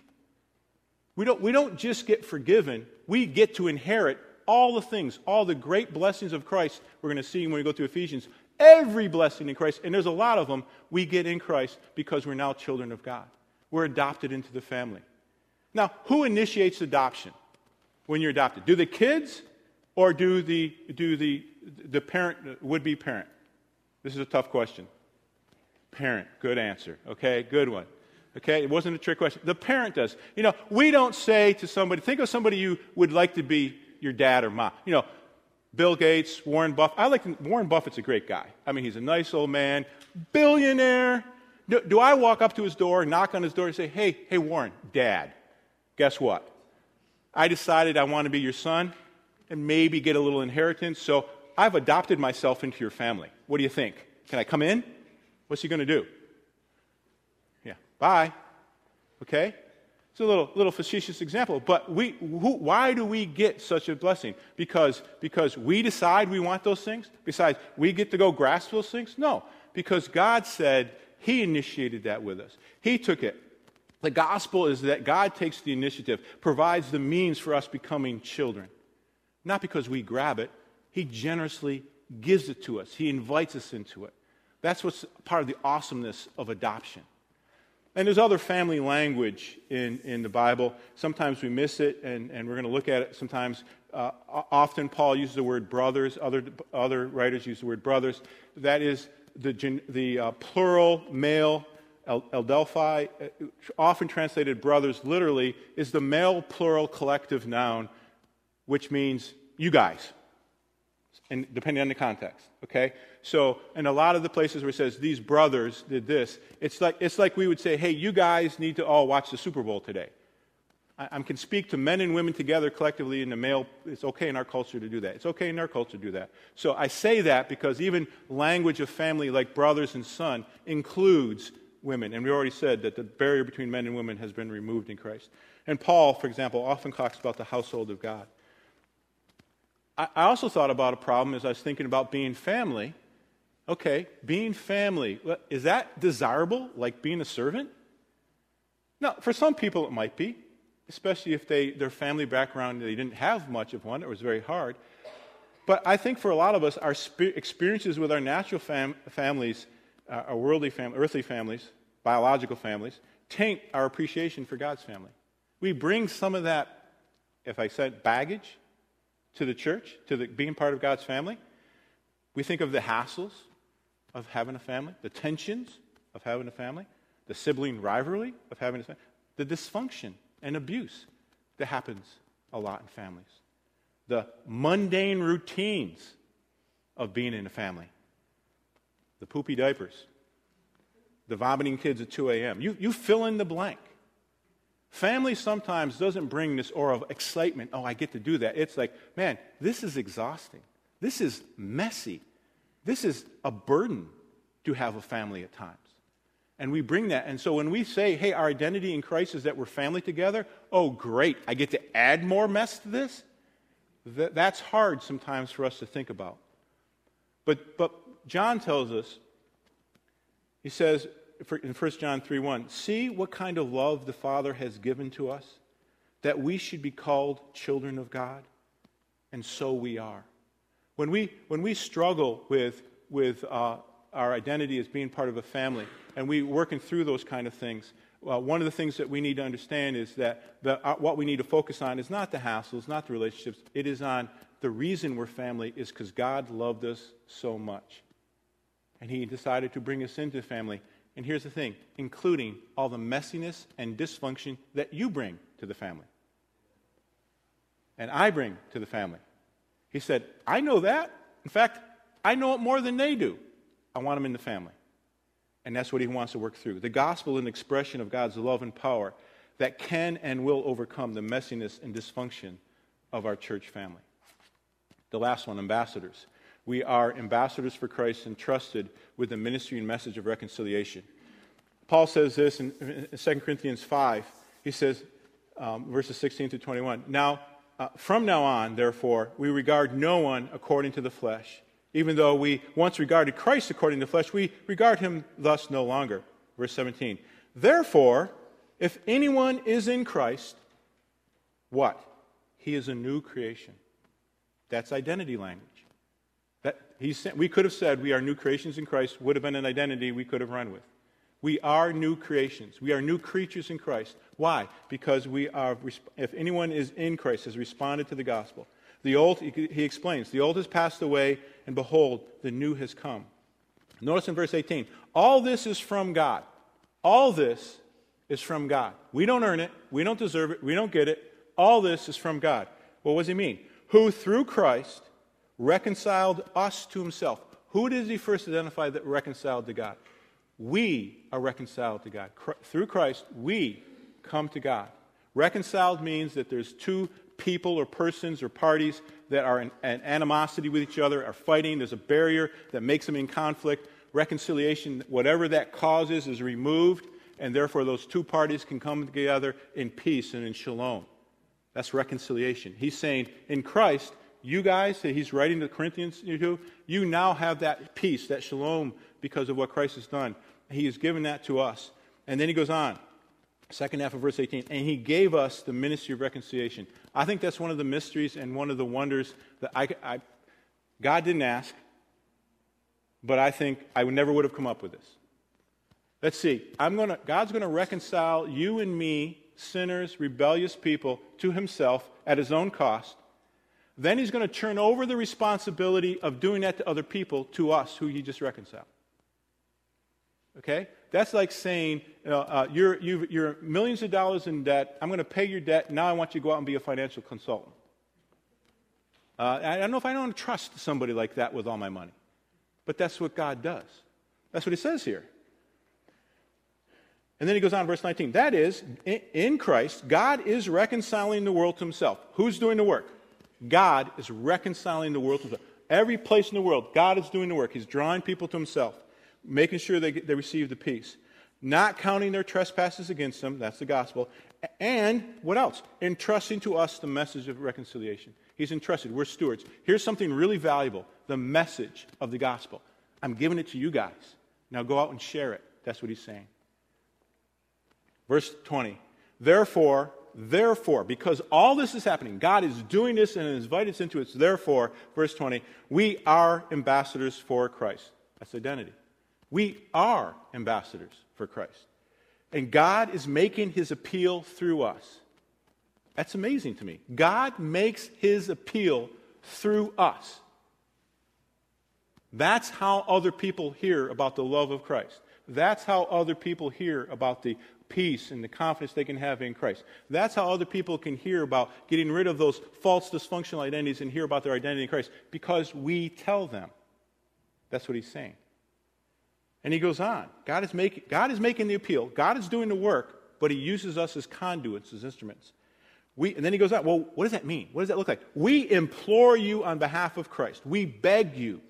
We don't, we don't just get forgiven, we get to inherit all the things, all the great blessings of Christ we're going to see when we go through Ephesians. Every blessing in Christ, and there's a lot of them, we get in Christ because we're now children of God. We're adopted into the family. Now, who initiates adoption when you're adopted? Do the kids or do the, do the, the parent, would be parent? This is a tough question. Parent, good answer. Okay, good one. Okay, it wasn't a trick question. The parent does. You know, we don't say to somebody, think of somebody you would like to be your dad or mom. You know, Bill Gates, Warren Buffett. I like Warren Buffett's a great guy. I mean, he's a nice old man, billionaire. Do, do I walk up to his door, knock on his door, and say, "Hey, hey, Warren, Dad, guess what? I decided I want to be your son and maybe get a little inheritance, so I've adopted myself into your family. What do you think? Can I come in? What's he going to do? Yeah, bye. Okay? It's a little, little facetious example, but we, who, why do we get such a blessing? Because, because we decide we want those things? Besides, we get to go grasp those things? No, because God said He initiated that with us. He took it. The gospel is that God takes the initiative, provides the means for us becoming children. Not because we grab it, He generously gives it to us, He invites us into it. That's what's part of the awesomeness of adoption. And there's other family language in, in the Bible. Sometimes we miss it, and, and we're going to look at it sometimes. Uh, often Paul uses the word brothers, other, other writers use the word brothers. That is the, the uh, plural male Adelphoi, uh, often translated brothers literally, is the male plural collective noun, which means you guys, and depending on the context. Okay? So, in a lot of the places where it says these brothers did this, it's like, it's like we would say, hey, you guys need to all watch the Super Bowl today. I, I can speak to men and women together collectively in the male. It's okay in our culture to do that. It's okay in our culture to do that. So, I say that because even language of family like brothers and son includes women. And we already said that the barrier between men and women has been removed in Christ. And Paul, for example, often talks about the household of God. I, also thought about a problem as I was thinking about being family. Okay, being family, is that desirable, like being a servant? Now, for some people, it might be, especially if they, their family background, they didn't have much of one, it was very hard. But I think for a lot of us, our experiences with our natural fam- families, uh, our worldly fam- earthly families, biological families, taint our appreciation for God's family. We bring some of that, if I said baggage, to the church, to the, being part of God's family. We think of the hassles of having a family, the tensions of having a family, the sibling rivalry of having a family, the dysfunction and abuse that happens a lot in families, the mundane routines of being in a family, the poopy diapers, the vomiting kids at 2 a.m. You, you fill in the blank. Family sometimes doesn't bring this aura of excitement. Oh, I get to do that. It's like, man, this is exhausting. This is messy. This is a burden to have a family at times. And we bring that. And so when we say, hey, our identity in Christ is that we're family together, oh, great, I get to add more mess to this? that's hard sometimes for us to think about. But, but John tells us, he says in 1 John 3 1, see what kind of love the Father has given to us, that we should be called children of God. And so we are. When we, when we struggle with, with uh, our identity as being part of a family, and we working through those kind of things, well, one of the things that we need to understand is that the, uh, what we need to focus on is not the hassles, not the relationships. It is on the reason we're family is because God loved us so much. And He decided to bring us into the family. And here's the thing including all the messiness and dysfunction that you bring to the family. And I bring to the family. He said, I know that. In fact, I know it more than they do. I want them in the family. And that's what he wants to work through. The gospel is an expression of God's love and power that can and will overcome the messiness and dysfunction of our church family. The last one, ambassadors. We are ambassadors for Christ entrusted with the ministry and message of reconciliation. Paul says this in, 2 Corinthians 5. He says, um, verses 16 to 21. Now, uh, from now on, therefore, we regard no one according to the flesh. Even though we once regarded Christ according to the flesh, we regard him thus no longer. Verse 17. Therefore, if anyone is in Christ, what? He is a new creation. That's identity language. That he we could have said we are new creations in Christ, would have been an identity we could have run with. We are new creations. We are new creatures in Christ. Why? Because we are, if anyone is in Christ, has responded to the gospel. The old, he explains, the old has passed away, and behold, the new has come. Notice in verse 18, all this is from God. All this is from God. We don't earn it. We don't deserve it. We don't get it. All this is from God. What does he mean? Who through Christ reconciled us to himself. Who does he first identify that reconciled to God? We are reconciled to God. Through Christ, we come to God. Reconciled means that there's two people or persons or parties that are in, in animosity with each other, are fighting. There's a barrier that makes them in conflict. Reconciliation, whatever that causes, is removed, and therefore those two parties can come together in peace and in shalom. That's reconciliation. He's saying, in Christ, you guys that he's writing to the Corinthians to, you now have that peace, that shalom, because of what Christ has done. He has given that to us. And then he goes on, second half of verse 18, and he gave us the ministry of reconciliation. I think that's one of the mysteries and one of the wonders that I, I God didn't ask, but I think I never would have come up with this. Let's see. I'm gonna, God's going to reconcile you and me, sinners, rebellious people, to himself at his own cost. Then he's going to turn over the responsibility of doing that to other people to us who he just reconciled. Okay? That's like saying, you know, uh, you're, you are millions of dollars in debt. I'm going to pay your debt. Now I want you to go out and be a financial consultant. Uh, I don't know if I don't trust somebody like that with all my money. But that's what God does. That's what he says here. And then he goes on, verse 19. That is, in Christ, God is reconciling the world to himself. Who's doing the work? God is reconciling the world to himself. Every place in the world, God is doing the work. He's drawing people to himself, making sure they, they receive the peace. Not counting their trespasses against them, that's the gospel. And what else? Entrusting to us the message of reconciliation. He's entrusted. We're stewards. Here's something really valuable the message of the gospel. I'm giving it to you guys. Now go out and share it. That's what he's saying. Verse 20. Therefore, therefore, because all this is happening, God is doing this and has invited us into it. Therefore, verse 20, we are ambassadors for Christ. That's identity. We are ambassadors for Christ. And God is making his appeal through us. That's amazing to me. God makes his appeal through us. That's how other people hear about the love of Christ. That's how other people hear about the peace and the confidence they can have in Christ. That's how other people can hear about getting rid of those false dysfunctional identities and hear about their identity in Christ because we tell them. That's what he's saying. And he goes on. God is, make, God is making the appeal. God is doing the work, but he uses us as conduits, as instruments. We, and then he goes on, well, what does that mean? What does that look like? We implore you on behalf of Christ. We beg you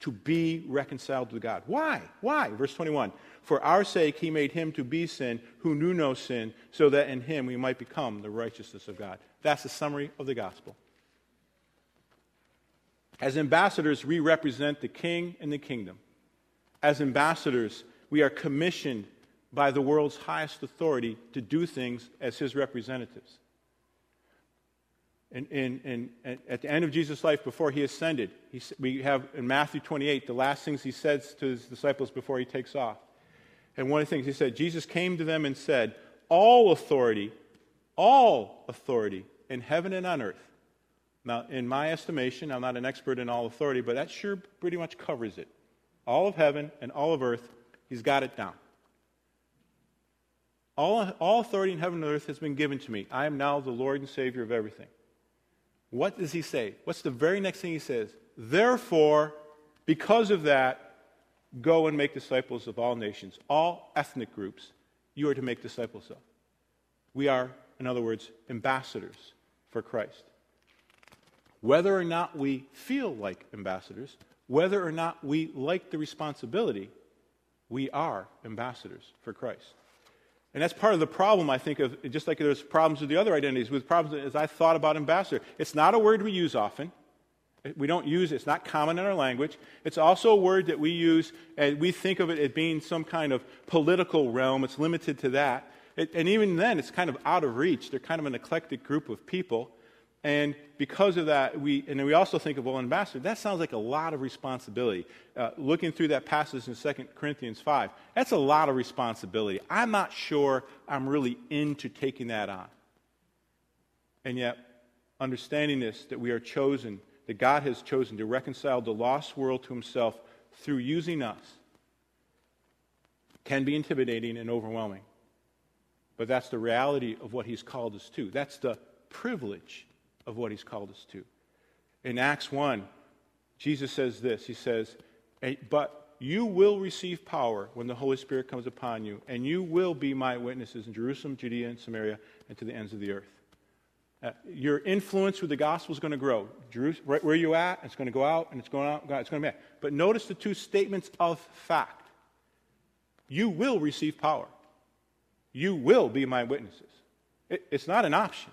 to be reconciled to God. Why? Why? Verse 21 For our sake he made him to be sin who knew no sin, so that in him we might become the righteousness of God. That's the summary of the gospel. As ambassadors, we represent the king and the kingdom. As ambassadors, we are commissioned by the world's highest authority to do things as his representatives. And, and, and, at the end of Jesus' life, before he ascended, he, we have in Matthew 28 the last things he says to his disciples before he takes off. And one of the things he said, Jesus came to them and said, All authority, all authority in heaven and on earth. Now, in my estimation, I'm not an expert in all authority, but that sure pretty much covers it. All of heaven and all of earth, he's got it down. All, all authority in heaven and earth has been given to me. I am now the Lord and Savior of everything. What does he say? What's the very next thing he says? Therefore, because of that, go and make disciples of all nations, all ethnic groups, you are to make disciples of. We are, in other words, ambassadors for Christ. Whether or not we feel like ambassadors, whether or not we like the responsibility, we are ambassadors for Christ. And that's part of the problem, I think, of just like there's problems with the other identities, with problems as I thought about ambassador. It's not a word we use often. We don't use it, it's not common in our language. It's also a word that we use, and we think of it as being some kind of political realm. It's limited to that. It, and even then, it's kind of out of reach. They're kind of an eclectic group of people. And because of that, we, and we also think of, well, ambassador, that sounds like a lot of responsibility. Uh, looking through that passage in 2 Corinthians 5, that's a lot of responsibility. I'm not sure I'm really into taking that on. And yet, understanding this, that we are chosen, that God has chosen to reconcile the lost world to himself through using us, can be intimidating and overwhelming. But that's the reality of what he's called us to. That's the privilege of what he's called us to. In Acts 1, Jesus says this He says, But you will receive power when the Holy Spirit comes upon you, and you will be my witnesses in Jerusalem, Judea, and Samaria, and to the ends of the earth. Uh, your influence with the gospel is going to grow. Jerusalem, right where you're at, it's going to go out, and it's going out, it's going to be. Out. But notice the two statements of fact. You will receive power. You will be my witnesses. It, it's not an option.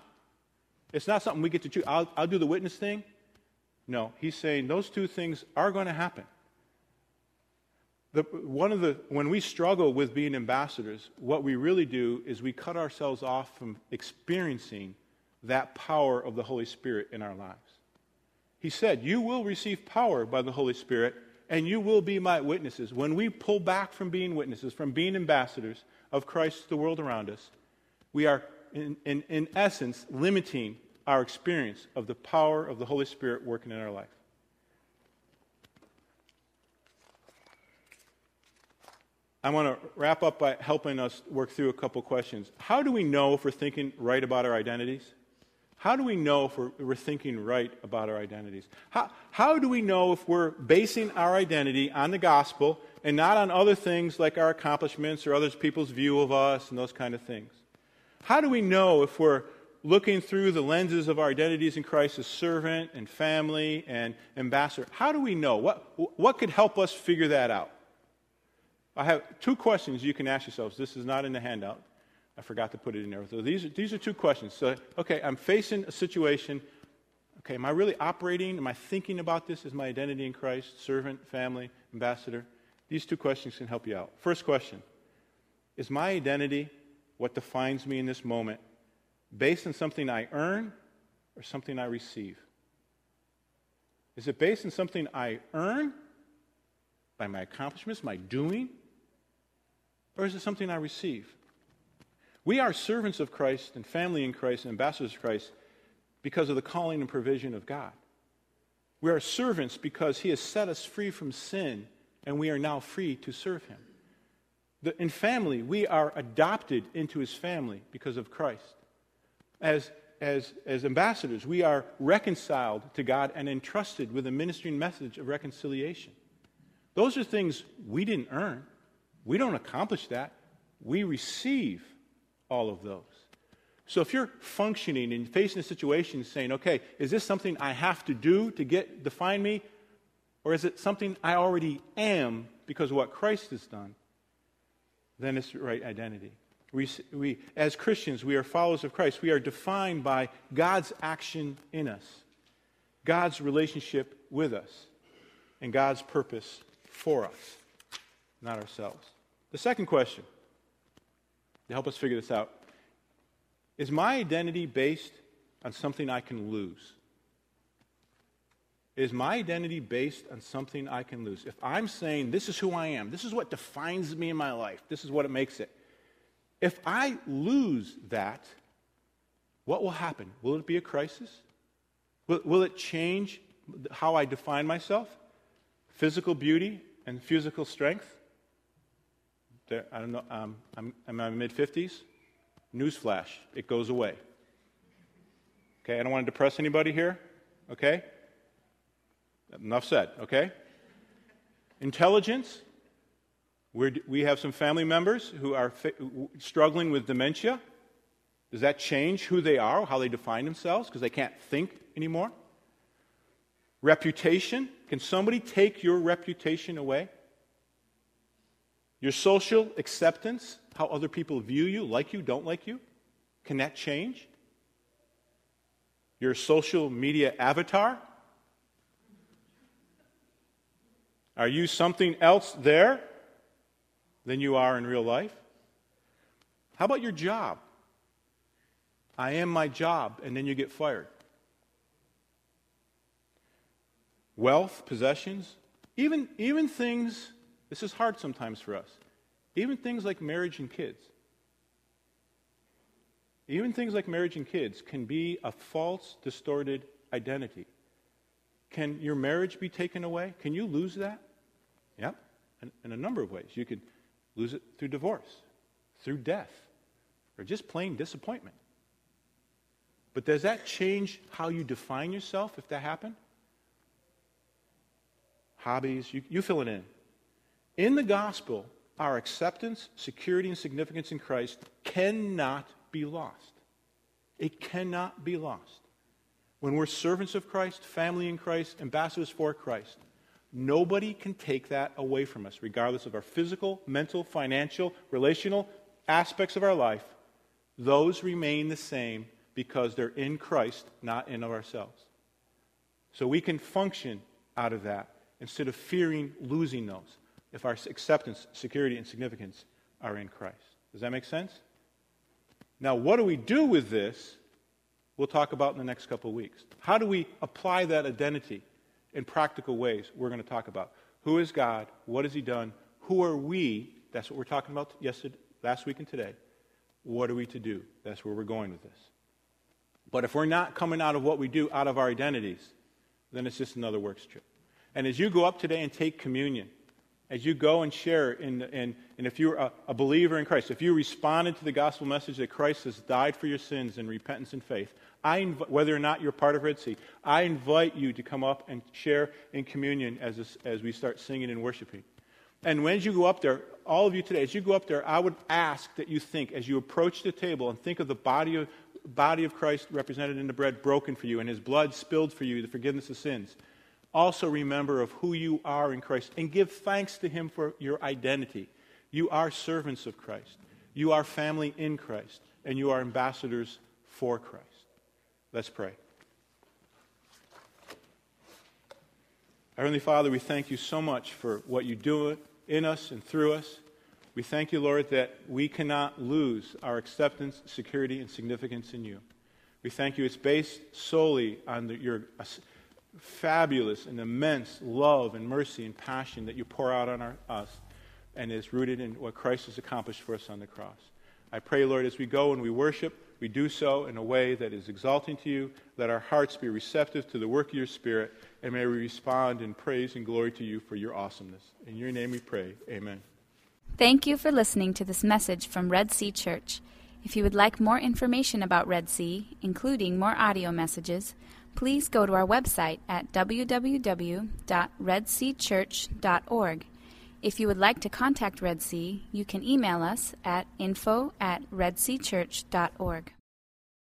It's not something we get to choose. I'll, I'll do the witness thing. No, he's saying those two things are going to happen. The, one of the, when we struggle with being ambassadors, what we really do is we cut ourselves off from experiencing that power of the Holy Spirit in our lives. He said, You will receive power by the Holy Spirit, and you will be my witnesses. When we pull back from being witnesses, from being ambassadors of Christ to the world around us, we are, in, in, in essence, limiting our experience of the power of the Holy Spirit working in our life. I want to wrap up by helping us work through a couple questions. How do we know if we're thinking right about our identities? How do we know if we're, we're, thinking right about our identities? How, how do we know if we're basing our identity on the gospel and not on other things like our accomplishments or other people's view of us and those kind of things? How do we know if we're looking through the lenses of our identities in Christ as servant and family and ambassador, how do we know? What, what could help us figure that out? I have two questions you can ask yourselves. This is not in the handout. I forgot to put it in there. So these these are two questions. So, okay, I'm facing a situation. Okay, am I really operating? Am I thinking about this as my identity in Christ? Servant, family, ambassador? These two questions can help you out. First question Is my identity what defines me in this moment based on something I earn or something I receive? Is it based on something I earn by my accomplishments, my doing? Or is it something I receive? We are servants of Christ and family in Christ and ambassadors of Christ because of the calling and provision of God. We are servants because He has set us free from sin and we are now free to serve Him. In family, we are adopted into His family because of Christ. As, as, as ambassadors, we are reconciled to God and entrusted with a ministering message of reconciliation. Those are things we didn't earn. We don't accomplish that. We receive all of those. So if you're functioning and facing a situation saying, okay, is this something I have to do to get define me? Or is it something I already am because of what Christ has done? Then it's right identity. We, we, as Christians, we are followers of Christ. We are defined by God's action in us, God's relationship with us, and God's purpose for us, not ourselves. The second question, to help us figure this out, is my identity based on something I can lose? Is my identity based on something I can lose? If I'm saying, this is who I am, this is what defines me in my life, this is what it makes it. If I lose that, what will happen? Will it be a crisis? Will, will it change how I define myself? Physical beauty and physical strength? There, I don't know, um, I'm, I'm in my mid 50s. Newsflash, it goes away. Okay, I don't want to depress anybody here. Okay? Enough said, okay? Intelligence. We're, we have some family members who are struggling with dementia. Does that change who they are, how they define themselves, because they can't think anymore? Reputation. Can somebody take your reputation away? Your social acceptance, how other people view you, like you, don't like you, can that change? Your social media avatar, Are you something else there than you are in real life? How about your job? I am my job, and then you get fired. Wealth, possessions, even, even things, this is hard sometimes for us, even things like marriage and kids. Even things like marriage and kids can be a false, distorted identity. Can your marriage be taken away? Can you lose that? Yep, in, in a number of ways. You could lose it through divorce, through death, or just plain disappointment. But does that change how you define yourself if that happened? Hobbies, you, you fill it in. In the gospel, our acceptance, security, and significance in Christ cannot be lost. It cannot be lost. When we're servants of Christ, family in Christ, ambassadors for Christ, Nobody can take that away from us, regardless of our physical, mental, financial, relational aspects of our life. Those remain the same because they're in Christ, not in of ourselves. So we can function out of that instead of fearing losing those if our acceptance, security, and significance are in Christ. Does that make sense? Now, what do we do with this? We'll talk about in the next couple of weeks. How do we apply that identity in practical ways we're going to talk about. Who is God? What has He done? Who are we? That's what we're talking about yesterday, last week and today. What are we to do? That's where we're going with this. But if we're not coming out of what we do, out of our identities, then it's just another works trip. And as you go up today and take communion, as you go and share, in, and if you're a, a, believer in Christ, if you responded to the gospel message that Christ has died for your sins in repentance and faith, I inv- whether or not you're part of Red Sea, I invite you to come up and share in communion as, this, as we start singing and worshiping. And when you go up there, all of you today, as you go up there, I would ask that you think, as you approach the table, and think of the body of, body of Christ represented in the bread broken for you and his blood spilled for you, the forgiveness of sins. Also remember of who you are in Christ and give thanks to him for your identity. You are servants of Christ. You are family in Christ. And you are ambassadors for Christ. Let's pray. Heavenly Father, we thank you so much for what you do in us and through us. We thank you, Lord, that we cannot lose our acceptance, security, and significance in you. We thank you it's based solely on the, your uh, fabulous and immense love and mercy and passion that you pour out on our, us and is rooted in what Christ has accomplished for us on the cross. I pray, Lord, as we go and we worship, we do so in a way that is exalting to you. Let our hearts be receptive to the work of your Spirit, and may we respond in praise and glory to you for your awesomeness. In your name we pray. Amen. Thank you for listening to this message from Red Sea Church. If you would like more information about Red Sea, including more audio messages, please go to our website at www.redseachurch.org. If you would like to contact Red Sea, you can email us at info at redseachurch.org.